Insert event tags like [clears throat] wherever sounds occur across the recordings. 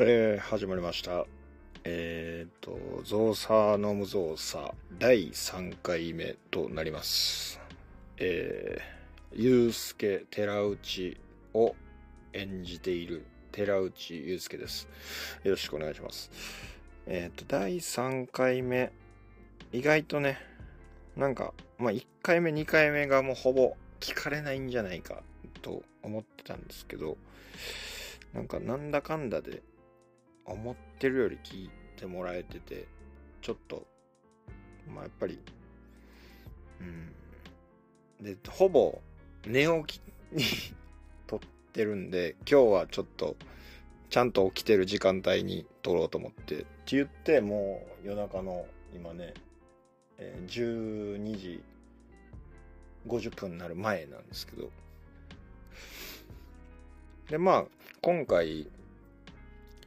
えー、始まりました。えーと、ゾウサーノムゾウサ第3回目となります。えー、ゆうすけ寺内を演じている寺内ゆうすけです。よろしくお願いします。えーと、第3回目、意外とね、なんか、まあ、1回目、2回目がもうほぼ聞かれないんじゃないかと思ってたんですけど、なんかなんだかんだで思ってるより聞いてもらえてて、ちょっと、まあやっぱり、うん。で、ほぼ寝起きに撮ってるんで、今日はちょっと、ちゃんと起きてる時間帯に撮ろうと思って、って言って、もう夜中の今ね、えー12時50分になる前なんですけど、で、まあ、今回、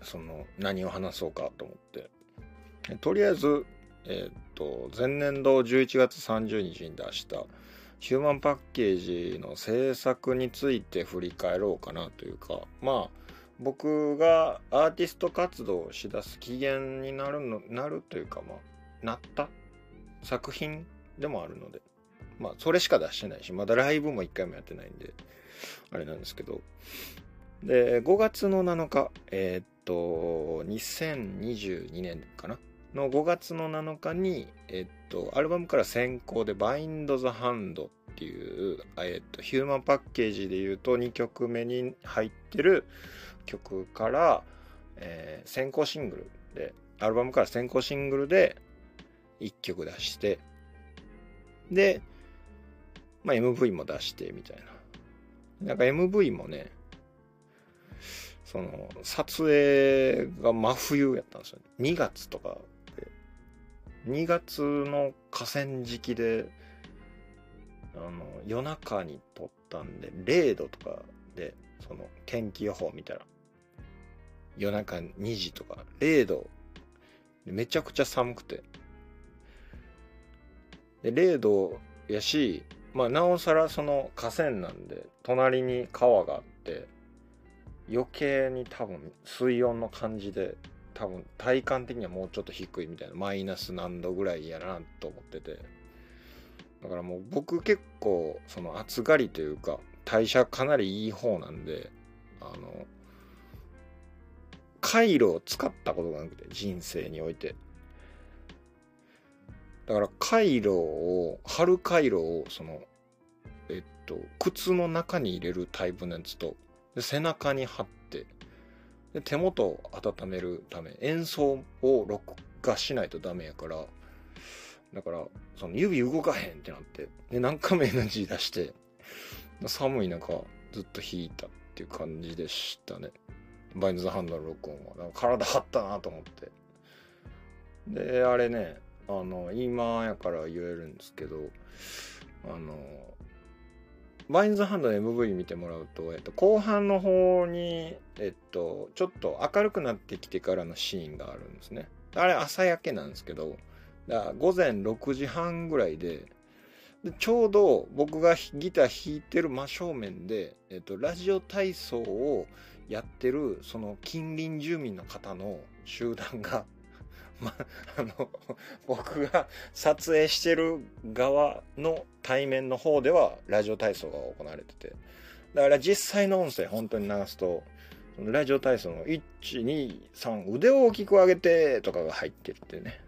その、何を話そうかと思って。とりあえず、えっと、前年度11月30日に出した、ヒューマンパッケージの制作について振り返ろうかなというか、まあ、僕がアーティスト活動をしだす起源になるの、なるというか、まあ、なった作品でもあるので、まあ、それしか出してないし、まだライブも一回もやってないんで、あれなんですけど、で、5月の7日、えーっと、2022年かな？の5月の7日に、えっと、アルバムから先行で Bind the Hand っていう、えっと、ヒューマンパッケージで言うと2曲目に入ってる曲から、えー先行シングルで、アルバムから先行シングルで1曲出して、で、まあ、MV も出してみたいな。なんか MV もね、その撮影が真冬やったんですよね。2月とかで。2月の河川敷であの夜中に撮ったんで0度とかでその天気予報見たら。夜中2時とか。0度。めちゃくちゃ寒くて。で0度やしまあなおさらその河川なんで隣に川があって余計に多分水温の感じで多分体感的にはもうちょっと低いみたいなマイナス何度ぐらいやなと思ってて。だからもう僕結構その暑がりというか代謝かなりいい方なんであのカイロを使ったことがなくて人生において。だからカイロを貼るカイロをそのえっと靴の中に入れるタイプのやつとで背中に貼ってで手元を温めるため演奏を録画しないとダメやからだからその指動かへんってなってで何回も NG 出して寒い中ずっと弾いたっていう感じでしたね。 Binds the Hand の録音は。体張ったなと思って。であれねあの今やから言えるんですけどあの Binds Hand の MV 見てもらうと、えっと、後半の方に、えっと、ちょっと明るくなってきてからのシーンがあるんですね。あれ朝焼けなんですけど、だ午前6時半ぐらいで、でちょうど僕がギター弾いてる真正面で、えっと、ラジオ体操をやってる、その近隣住民の方の集団が、ま、あの、僕が撮影してる側の対面の方ではラジオ体操が行われてて、だから実際の音声本当に流すと、ラジオ体操の1、2、3、腕を大きく上げてとかが入ってるってね、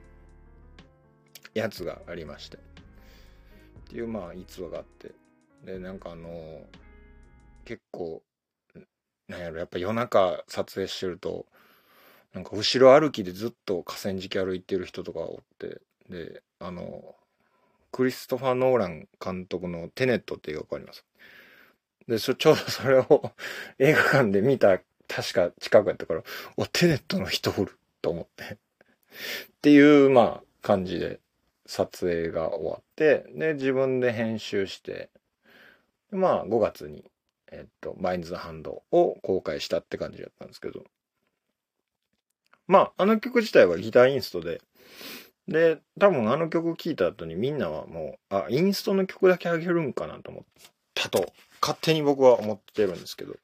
やつがありまして。っていうまあ逸話があって。で、なんかあの結構、なんやろ、やっぱ夜中撮影してると、なんか後ろ歩きでずっと河川敷歩いてる人とかおって、で、あの、クリストファー・ノーラン監督のテネットって映画わかりますで、[laughs] ちょうどそれを [laughs] 映画館で見た、確か近くやったから、お、テネットの人おると思って。っていう、まあ、感じで撮影が終わって、で、自分で編集して、まあ、5月に、えっと、マインズ・ハンドを公開したって感じだったんですけど、まあ、あの曲自体はギターインストで、で、多分あの曲聴いた後にみんなはもう、あ、インストの曲だけあげるんかなと思ったと、勝手に僕は思ってるんですけど、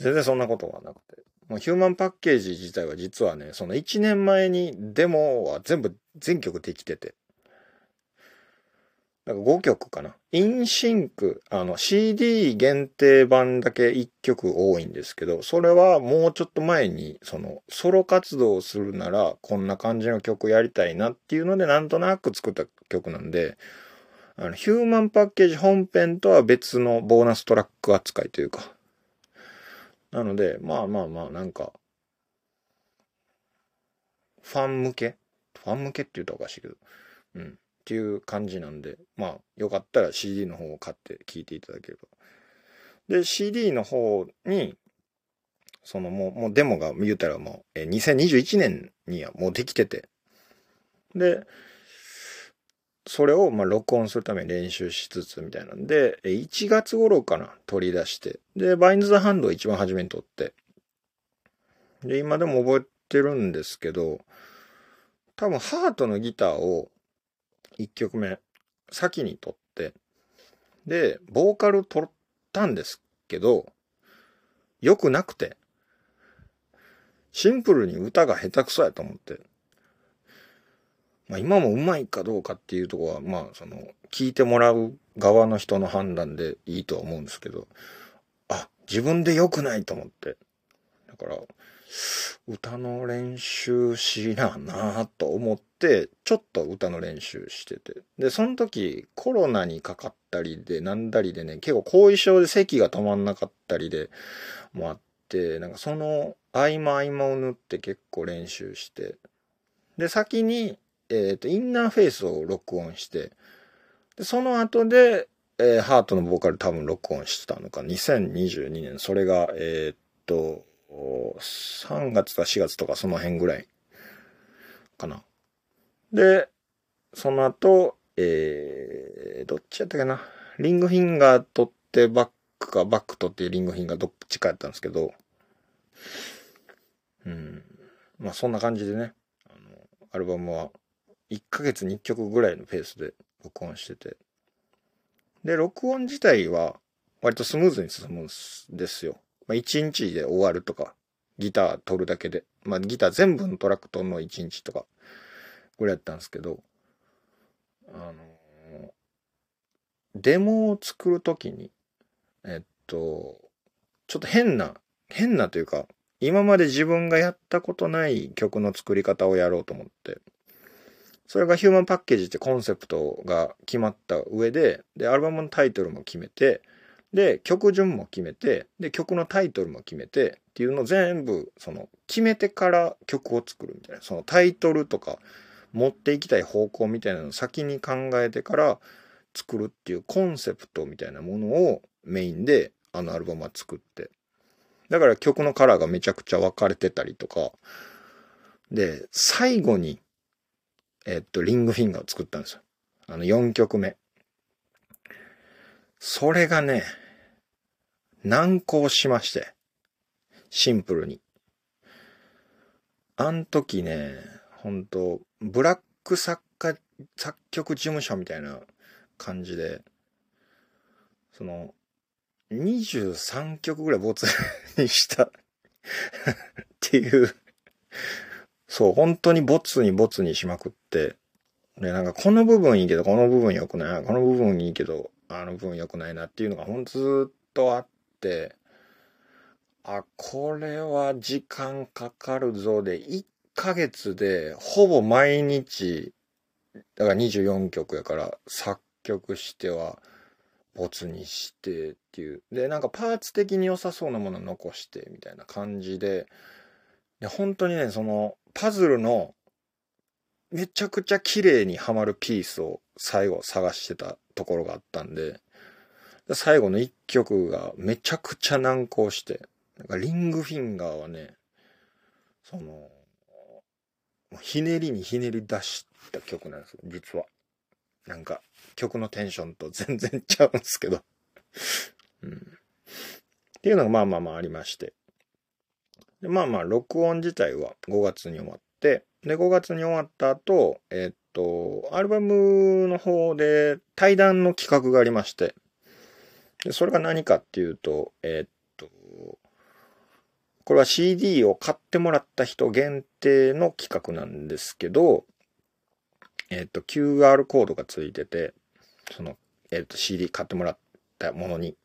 全然そんなことはなくて。もう Human Package 自体は実はね、その1年前にデモは全部全曲できてて。なんか5曲かな。 In Sync、あの CD 限定版だけ1曲多いんですけど、それはもうちょっと前に、そのソロ活動をするならこんな感じの曲やりたいなっていうのでなんとなく作った曲なんで、あのヒューマンパッケージ本編とは別のボーナストラック扱いというか。なので、まあまあまあ、なんか、ファン向け？ファン向けって言うとおかしいけど、うん。っていう感じなんで、まあ、よかったら CD の方を買って聴いていただければ。で、CD の方に、そのもう、もうデモが言うたらもう、え2021年にはもうできてて。で、それをまあ録音するために練習しつつみたいなんで、1月頃かな、取り出して。で、 Binds the Hand を一番初めに録って。で、今でも覚えてるんですけど、多分ハートのギターを1曲目先に録って。でボーカル録ったんですけど良くなくて。シンプルに歌が下手くそやと思って、まあ、今もうまいかどうかっていうとこはまあその聞いてもらう側の人の判断でいいとは思うんですけど。あ自分で良くないと思って。だから歌の練習しななと思って、ちょっと歌の練習してて。で、その時コロナにかかったりで、なんだりでね、結構後遺症で咳が止まんなかったりでもあって、なんかその合間合間を縫って結構練習して、で、先に、えっ、ー、と、インナーフェイスを録音して、で、その後で、えー、ハートのボーカル多分録音してたのか、2022年、それが、えっ、と、3月か4月とかその辺ぐらいかな。で、その後、えー、どっちやったっけな。リングフィンガー取ってバックかバック取ってリングフィンガーどっちかやったんですけど、うん。まあそんな感じでね、あの、アルバムは1ヶ月に1曲ぐらいのペースで録音してて。で、録音自体は割とスムーズに進むんですよ。まあ、1日で終わるとか、ギター取るだけで、まあ、ギター全部のトラック取るの1日とか、ぐらいやったんですけど、あの、デモを作るときに、えっと、ちょっと変な、変なというか、今まで自分がやったことない曲の作り方をやろうと思って、それがヒューマンパッケージってコンセプトが決まった上で、で、アルバムのタイトルも決めて、で、曲順も決めて、で、曲のタイトルも決めてっていうのを全部、その、決めてから曲を作るみたいな。そのタイトルとか、持っていきたい方向みたいなのを先に考えてから作るっていうコンセプトみたいなものをメインであのアルバムは作って。だから曲のカラーがめちゃくちゃ分かれてたりとか。で、最後に、えっと、リングフィンガーを作ったんですよ。あの4曲目。それがね、難航しまして。シンプルに。あん時ね、本当ブラック作家、作曲事務所みたいな感じで、その、23曲ぐらいボツにした [laughs] っていうそう、本当にボツにボツにしまくって、で、なんかこの部分いいけど、この部分良くない、この部分いいけど、あの部分良くないなっていうのがほんとずっとあって、あ、これは時間かかるぞで、1ヶ月でほぼ毎日、だから24曲やから作曲しては、ボツにしてっていう。で、なんかパーツ的に良さそうなもの残してみたいな感じで、で本当にね、そのパズルのめちゃくちゃ綺麗にはまるピースを最後探してたところがあったんで、最後の一曲がめちゃくちゃ難航して、なんかリングフィンガーはね、その、ひねりにひねり出した曲なんですよ、実は。なんか、曲のテンションと [laughs] 全然ちゃうんですけどうん。っていうのがまあまあまあありまして。でまあまあ、録音自体は5月に終わって、で、5月に終わった後、えー、っと、アルバムの方で対談の企画がありまして、でそれが何かっていうと、えー、っと、これは CD を買ってもらった人限定の企画なんですけど、えっと、QR コードがついてて、その、えっと、CD 買ってもらったものに。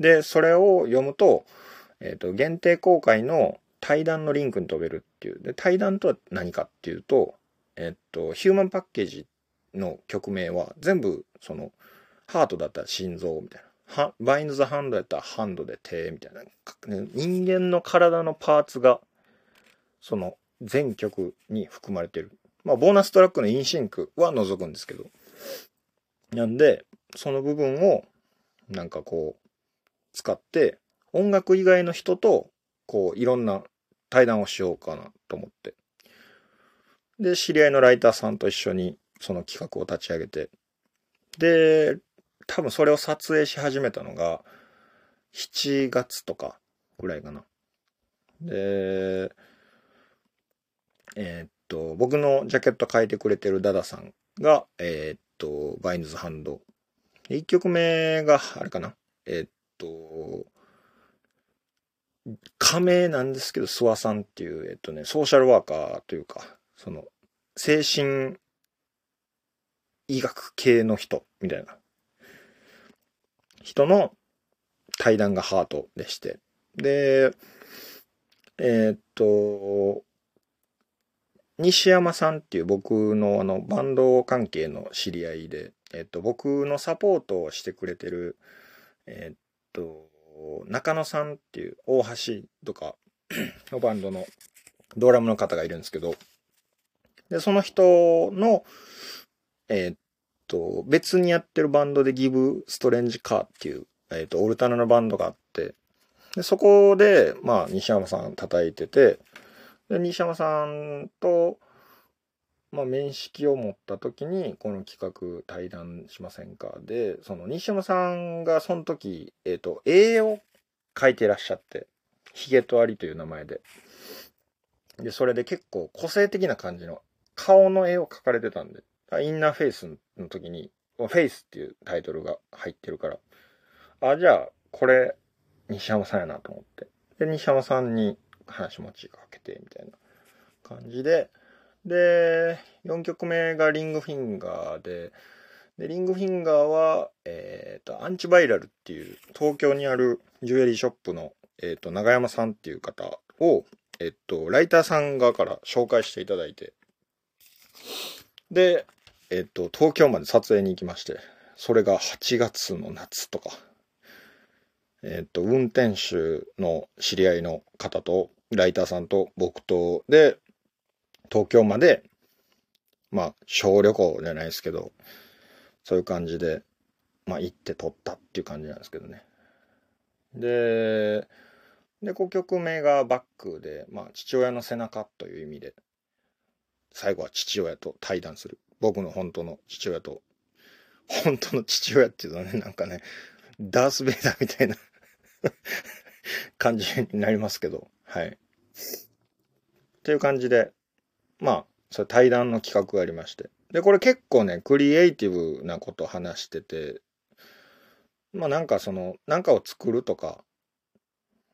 で、それを読むと、えっと、限定公開の対談のリンクに飛べるっていう。で、対談とは何かっていうと、えっと、ヒューマンパッケージの曲名は全部、その、ハートだったら心臓みたいな。は Bind the Hand やったらハンドで手みたいな。人間の体のパーツが、その、全曲に含まれてる。まあ、ボーナストラックの In Sync は除くんですけど。なんで、その部分を、なんかこう、使って、音楽以外の人と、こう、いろんな対談をしようかなと思って。で、知り合いのライターさんと一緒にその企画を立ち上げて、で、多分それを撮影し始めたのが、7月とかぐらいかな。で、えー、っと、僕のジャケット書いてくれてるダダさんが、えー、っと、バインズハンド。1曲目が、あれかな。えー、っと、仮名なんですけど、諏訪さんっていう、えっとね、ソーシャルワーカーというか、その、精神医学系の人、みたいな。人の対談がハートでして。で、えー、っと、西山さんっていう僕のあのバンド関係の知り合いで、えっと、僕のサポートをしてくれてる、えっと、中野さんっていう大橋とか [clears throat] のバンドのドラムの方がいるんですけど、で、その人の、え、っと、別にやってるバンドでギブ・ストレンジ・カーっていう、えー、と、オルタナのバンドがあって、で、そこで、まあ、西山さん叩いてて、で、西山さんと、まあ、面識を持った時に、この企画対談しませんかで、その西山さんがその時、えっ、ー、と、絵を描いてらっしゃって、ヒゲとアリという名前で。で、それで結構個性的な感じの顔の絵を描かれてたんで、インナーフェイスの時に、フェイスっていうタイトルが入ってるから、あ、じゃあ、これ、西山さんやなと思って。で、西山さんに話持ちかけて、みたいな感じで、で、4曲目がリングフィンガーで、で、リングフィンガーは、えっ、ー、と、アンチバイラルっていう、東京にあるジュエリーショップの、えっ、ー、と、長山さんっていう方を、えっ、ー、と、ライターさん側から紹介していただいて、で、えっ、と、東京まで撮影に行きまして、それが8月の夏とか、えっ、と、運転手の知り合いの方と、ライターさんと僕とで、東京まで、まあ、小旅行じゃないですけど、そういう感じで、まあ、行って撮ったっていう感じなんですけどね。で、で、5曲目がバックで、まあ、父親の背中という意味で、最後は父親と対談する。僕の本当の父親と、本当の父親っていうのはね、なんかね、ダース・ベイダーみたいな [laughs] 感じになりますけど、はい。っていう感じで、まあ、それ対談の企画がありまして。で、これ結構ね、クリエイティブなこと話してて、まあなんかその、なんかを作るとか、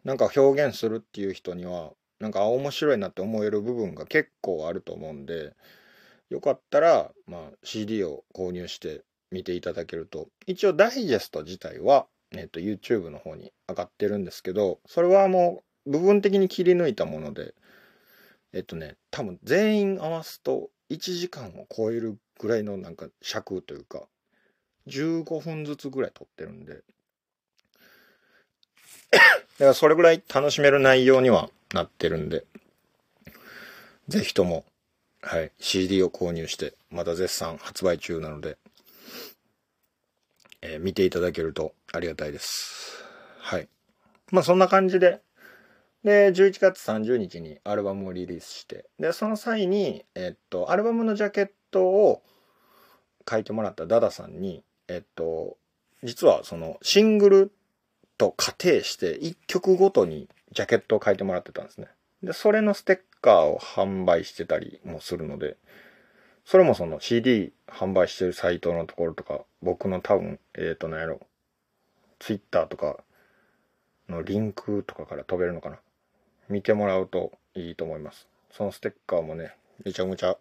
なんか表現するっていう人には、なんか面白いなって思える部分が結構あると思うんで、よかったら、まあ CD を購入して見ていただけると、一応ダイジェスト自体は、えっと YouTube の方に上がってるんですけど、それはもう部分的に切り抜いたもので、えっとね、多分全員合わすと1時間を超えるぐらいのなんか尺というか、15分ずつぐらい撮ってるんで、だからそれぐらい楽しめる内容にはなってるんで、ぜひとも、はい、CD を購入して、まだ絶賛発売中なので、えー、見ていただけるとありがたいです。はい。まあそんな感じで、で、11月30日にアルバムをリリースして、で、その際に、えっと、アルバムのジャケットを書いてもらったダダさんに、えっと、実はそのシングルと仮定して1曲ごとにジャケットを書いてもらってたんですね。で、それのステッカーを販売してたりもするので、それもその CD 販売してるサイトのところとか、僕の多分、えっ、ー、と、なんやろ、Twitter とかのリンクとかから飛べるのかな見てもらうといいと思います。そのステッカーもね、めちゃめちゃ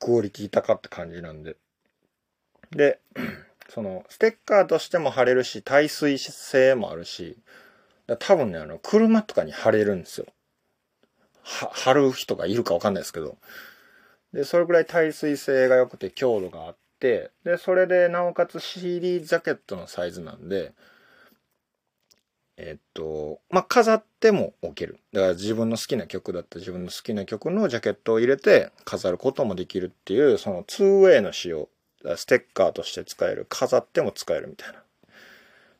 クオリティ高って感じなんで。で、[clears throat] そのステッカーとしても貼れるし、耐水性もあるし、多分ね、あの、車とかに貼れるんですよ。は、貼る人がいるかわかんないですけど。で、それぐらい耐水性が良くて強度があって、で、それでなおかつ CD ジャケットのサイズなんで、えっと、まあ、飾っても置ける。だから自分の好きな曲だった自分の好きな曲のジャケットを入れて飾ることもできるっていう、その 2way の仕様。ステッカーとして使える。飾っても使えるみたいな。っ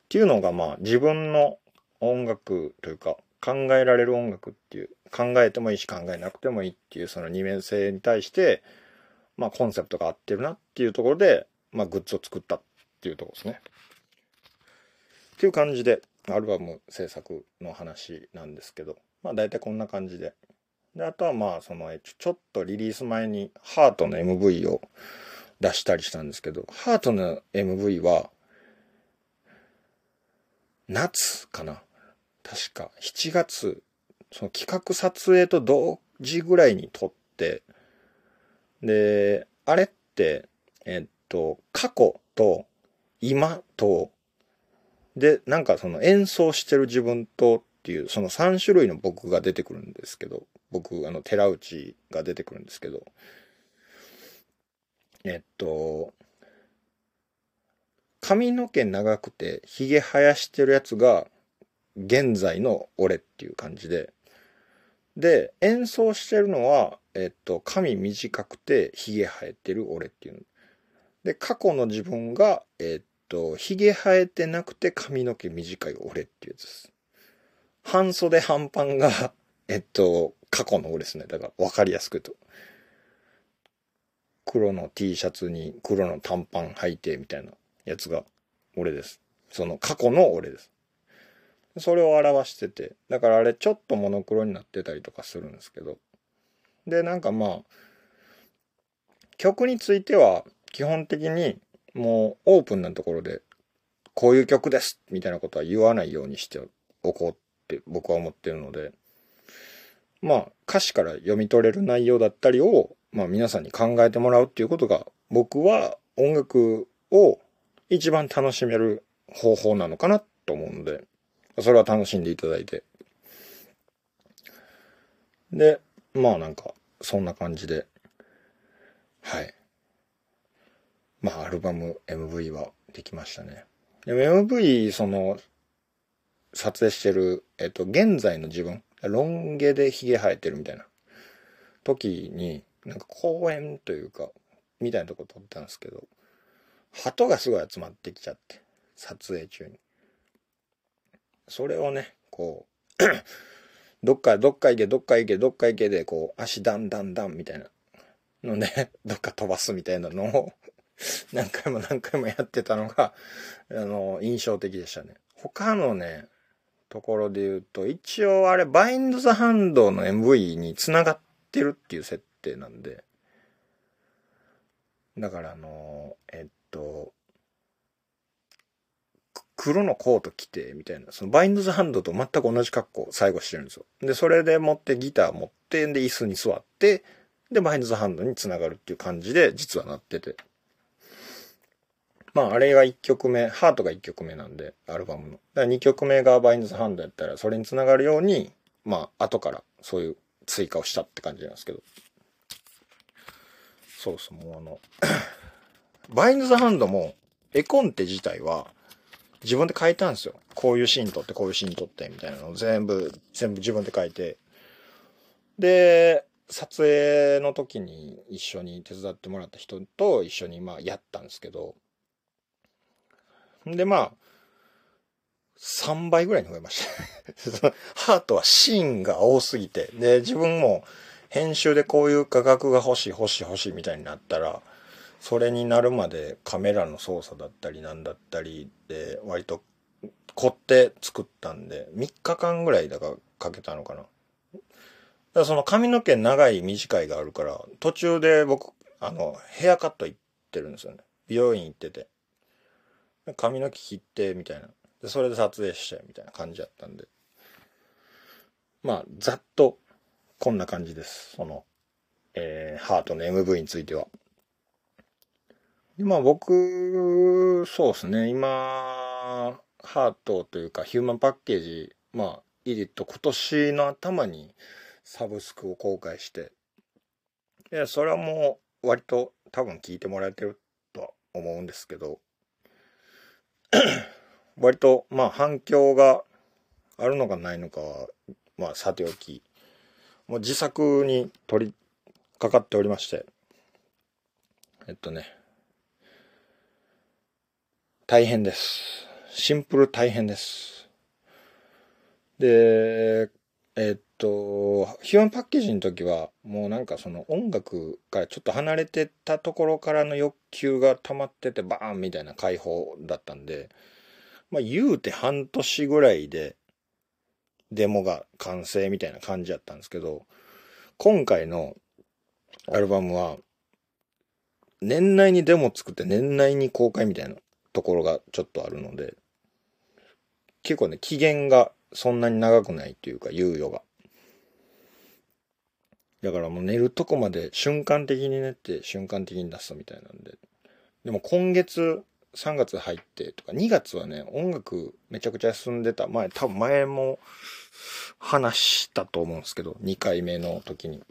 ていうのがまあ自分の音楽というか考えられる音楽っていう考えてもいいし考えなくてもいいっていうその二面性に対してまあコンセプトが合ってるなっていうところでまあグッズを作ったっていうところですね。っていう感じでアルバム制作の話なんですけどまあ大体こんな感じで。であとはまあそのちょっとリリース前にハートの MV を出したりしたんですけどハートの MV は夏かな確か7月その企画撮影と同時ぐらいに撮ってであれってえっと過去と今とでなんかその演奏してる自分とっていうその3種類の僕が出てくるんですけど僕あの寺内が出てくるんですけどえっと髪の毛長くて髭生やしてるやつが現在の俺っていう感じで。で演奏してるのは、えっと、髪短くて髭生えてる俺っていうで過去の自分がえっと髭生えてなくて髪の毛短い俺っていうやつです。半袖半パンが [laughs] えっと過去の俺ですね。だから分かりやすく言うと。黒の T シャツに黒の短パン履いてみたいなやつが俺です。その過去の俺です。それを表してて、だからあれちょっとモノクロになってたりとかするんですけど。で、なんかまあ、曲については基本的にもうオープンなところで、こういう曲ですみたいなことは言わないようにしておこうって僕は思ってるので、まあ歌詞から読み取れる内容だったりを、まあ皆さんに考えてもらうっていうことが僕は音楽を一番楽しめる方法なのかなと思うので、それは楽しんでいただいて。で、まあなんか、そんな感じで、はい。まあアルバム MV はできましたね。でも MV、その、撮影してる、えっと、現在の自分、ロン毛で髭生えてるみたいな時に、なんか公園というか、みたいなとこ撮ったんですけど、鳩がすごい集まってきちゃって、撮影中に。それをね、こう [coughs] どっか、どっか行け、どっか行け、どっか行けで、こう、足ダンダンダンみたいなのね、[laughs] どっか飛ばすみたいなのを [laughs] 何回も何回もやってたのが、あの、印象的でしたね。他のね、ところで言うと、一応あれ、バインド・ザ・ハンドの MV に繋がってるっていう設定なんで、だからあの、えっと、黒のコート着て、みたいな、そのバインドズハンドと全く同じ格好最後してるんですよ。で、それで持ってギター持って、で、椅子に座って、で、バインドズハンドに繋がるっていう感じで、実はなってて。まあ、あれが1曲目、ハートが1曲目なんで、アルバムの。だから2曲目がバインドズハンドやったら、それに繋がるように、まあ、後からそういう追加をしたって感じなんですけど。そうそう、もうあの [coughs] バインド・ザ・ハンドも、絵コンテ自体は、自分で書いたんですよ。こういうシーン撮って、こういうシーン撮って、みたいなのを全部、全部自分で書いて。で、撮影の時に一緒に手伝ってもらった人と一緒にまあやったんですけど、でまあ、3倍ぐらいに増えました [laughs] ハートはシーンが多すぎて、で、自分も編集でこういう画角が欲しい欲しい欲しいみたいになったら、それになるまでカメラの操作だったりなんだったりで割と凝って作ったんで3日間ぐらいだからかけたのかな。だからその髪の毛長い短いがあるから途中で僕あのヘアカット行ってるんですよね。美容院行ってて。髪の毛切ってみたいな。でそれで撮影してみたいな感じやったんで。まあ、ざっと、こんな感じです。その、えー、ハートの MV については。今僕、そうですね、今、ハートというかヒューマンパッケージ、まあ、イディット今年の頭にサブスクを公開して、いや、それはもう割と多分聞いてもらえてるとは思うんですけど、[coughs] 割とまあ反響があるのかないのかは、まあさておき、もう自作に取り掛かっておりまして、えっとね、大変です。シンプル大変です。で、えっと、ヒューマンパッケージの時は、もうなんかその音楽からちょっと離れてたところからの欲求が溜まっててバーンみたいな解放だったんで、まあ言うて半年ぐらいでデモが完成みたいな感じやったんですけど、今回のアルバムは、年内にデモ作って年内に公開みたいなところがちょっとあるので、結構ね、期限がそんなに長くないっていうか、猶予が。だからもう寝るとこまで瞬間的に寝て瞬間的に出すみたいなんで。でも今月3月入ってとか2月はね、音楽めちゃくちゃ進んでた。前、多分前も話したと思うんですけど、2回目の時に。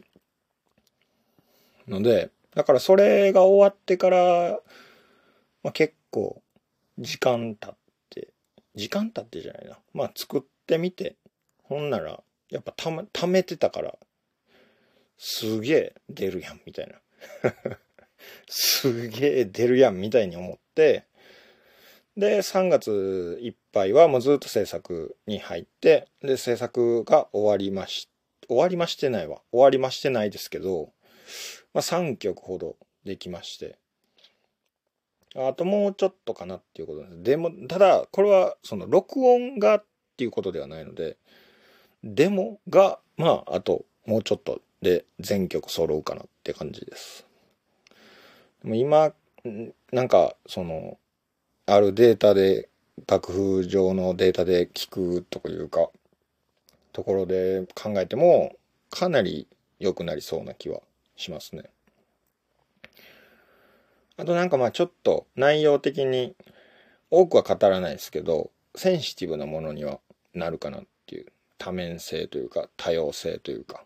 ので、だからそれが終わってから、まあ、結構時間経って、時間経ってじゃないな。まあ作ってみて、ほんなら、やっぱため、溜めてたから、すげえ出るやん、みたいな。[laughs] すげえ出るやん、みたいに思って、で、3月いっぱいはもうずっと制作に入って、で、制作が終わりまし、終わりましてないわ。終わりましてないですけど、まあ3曲ほどできまして、あともうちょっとかなっていうことです。でも、ただ、これは、その、録音がっていうことではないので、デモが、まあ、あと、もうちょっとで全曲揃うかなって感じです。でも今、なんか、その、あるデータで、楽譜上のデータで聞くというか、ところで考えても、かなり良くなりそうな気はしますね。あとなんかまあちょっと内容的に多くは語らないですけど、センシティブなものにはなるかなっていう多面性というか多様性というか、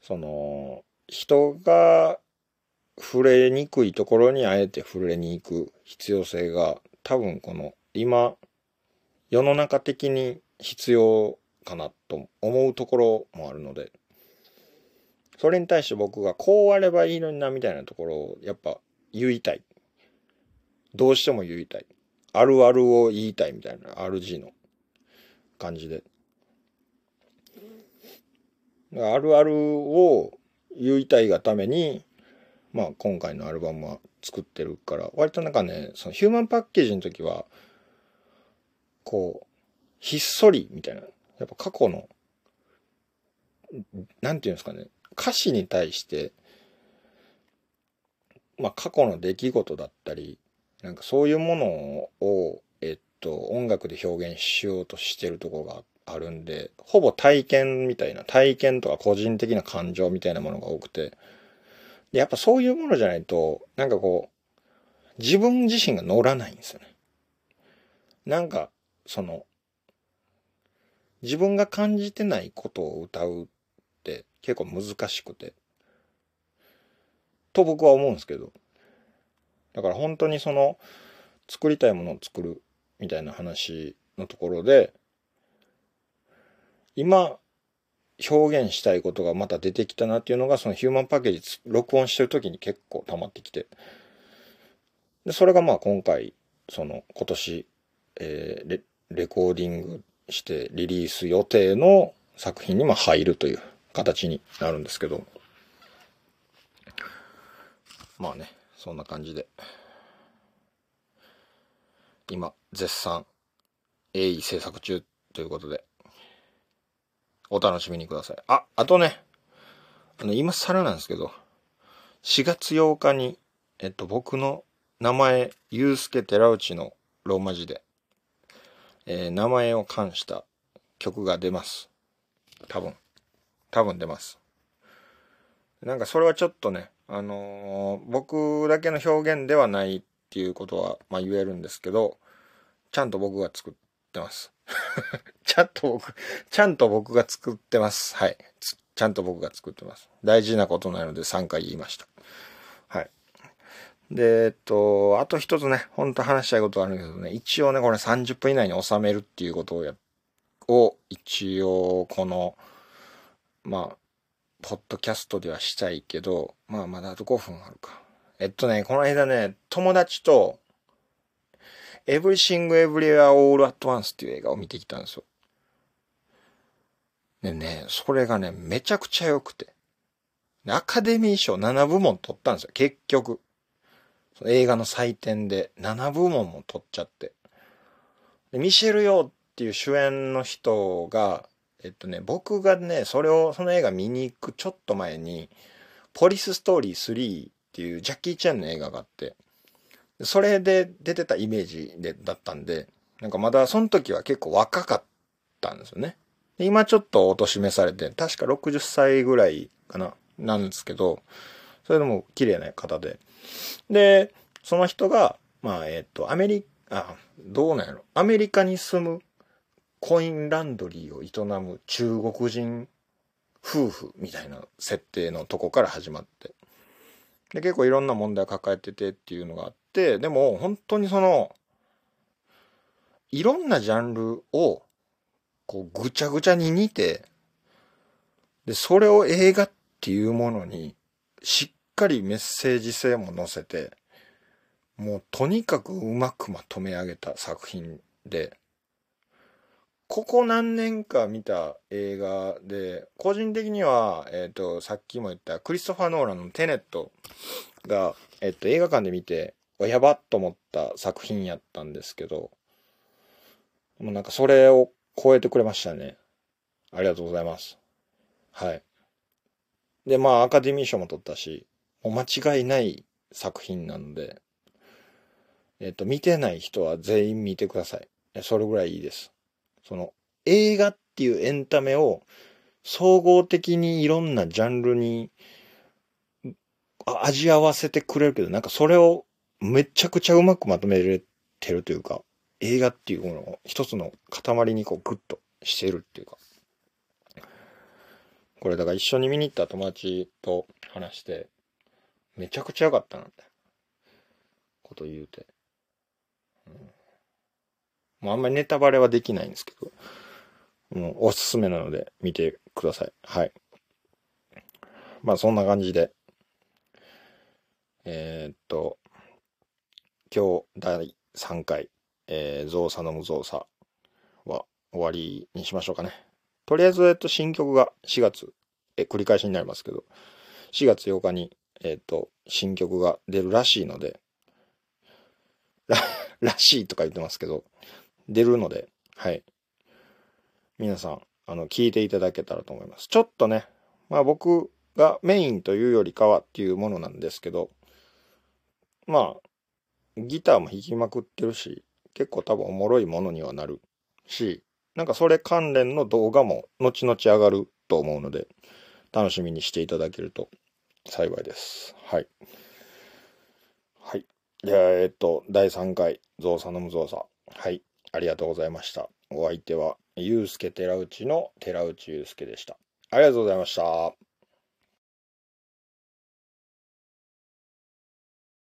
その人が触れにくいところにあえて触れに行く必要性が多分この今世の中的に必要かなと思うところもあるので、それに対して僕がこうあればいいのになみたいなところをやっぱ言いたい。どうしても言いたい。あるあるを言いたいみたいな RG の感じで。あるあるを言いたいがために、まあ今回のアルバムは作ってるから、割となんかね、そのヒューマンパッケージの時は、こう、ひっそりみたいな。やっぱ過去の、なんていうんですかね、歌詞に対して、まあ過去の出来事だったり、なんかそういうものを、えっと、音楽で表現しようとしてるところがあるんで、ほぼ体験みたいな、体験とか個人的な感情みたいなものが多くて、でやっぱそういうものじゃないと、なんかこう、自分自身が乗らないんですよね。なんか、その、自分が感じてないことを歌う結構難しくて。と僕は思うんですけど。だから本当にその、作りたいものを作るみたいな話のところで、今、表現したいことがまた出てきたなっていうのが、そのヒューマンパッケージ録音してる時に結構溜まってきて。で、それがまあ今回、その今年、えーレ、レコーディングしてリリース予定の作品にも入るという形になるんですけど。まあね、そんな感じで。今、絶賛、鋭意制作中ということで、お楽しみにください。あ、あとね、あの、今更なんですけど、4月8日に、えっと、僕の名前、ゆうすけ寺内のローマ字で、えー名前を冠した曲が出ます。多分。多分出ます。なんかそれはちょっとね、あのー僕だけの表現ではないっていうことは、まあ言えるんですけど、ちゃんと僕が作ってます。[laughs] ちゃんと僕、ちゃんと僕が作ってます。はい。ちゃんと僕が作ってます。大事なことなので3回言いました。はい。で、えっと、あと一つね、本当話したいことあるんだけどね、一応ね、これ30分以内に収めるっていうことをや、を一応この、まあ、ポッドキャストではしたいけど、まあまだあと5分あるか。えっとね、この間ね、友達と、Everything Everywhere All at Once っていう映画を見てきたんですよ。でね、それがね、めちゃくちゃ良くて。アカデミー賞7部門取ったんですよ、結局。映画の祭典で7部門も取っちゃって。ミシェル・ヨーっていう主演の人が、えっとね、僕がね、それを、その映画見に行くちょっと前に、ポリスストーリー3っていうジャッキー・チェンの映画があって、それで出てたイメージでだったんで、なんかまだその時は結構若かったんですよね。で今ちょっとお年めされて、確か60歳ぐらいかな、なんですけど、それでも綺麗な方で。で、その人が、まあ、えっ、と、アメリカ、あ、どうなんやろ。アメリカに住むコインランドリーを営む中国人夫婦みたいな設定のとこから始まって。で、結構いろんな問題を抱えててっていうのがあって、でも本当にその、いろんなジャンルを、こう、ぐちゃぐちゃに似て、で、それを映画っていうものに、しっかりメッセージ性も載せて、もうとにかくうまくまとめ上げた作品で、ここ何年か見た映画で、個人的には、えっ、と、さっきも言ったクリストファー・ノーランのテネットが、えっ、と、映画館で見て、やばっと思った作品やったんですけど、もうなんかそれを超えてくれましたね。ありがとうございます。はい。で、まあ、アカデミー賞も取ったし、もう間違いない作品なので、えっ、と、見てない人は全員見てください。それぐらいいいです。その、映画っていうエンタメを総合的にいろんなジャンルに味合わせてくれるけど、なんかそれをめちゃくちゃうまくまとめれてるというか、映画っていうものを一つの塊にこうグッとしてるっていうか。これだから一緒に見に行った友達と話して、めちゃくちゃ良かったなってこと言うて。うんもうあんまりネタバレはできないんですけど、もうおすすめなので見てください。はい。まあそんな感じで、えーっと、今日第3回、えー、ゾウサの無造作は終わりにしましょうかね。とりあえず、えっと、新曲が4月、え、繰り返しになりますけど、4月8日に、えっと、新曲が出るらしいので、ら、[laughs] らしいとか言ってますけど、出るので、はい。皆さん、あの、聞いていただけたらと思います。ちょっとね、まあ僕がメインというよりかはっていうものなんですけど、まあ、ギターも弾きまくってるし、結構多分おもろいものにはなるし、なんかそれ関連の動画も後々上がると思うので、楽しみにしていただけると幸いです。はい。はい。じゃあ、えっと、第3回、ゾウサの無造作。はい。ありがとうございました。お相手は、ゆうすけ寺内の寺内ゆうすけでした。ありがとうございました。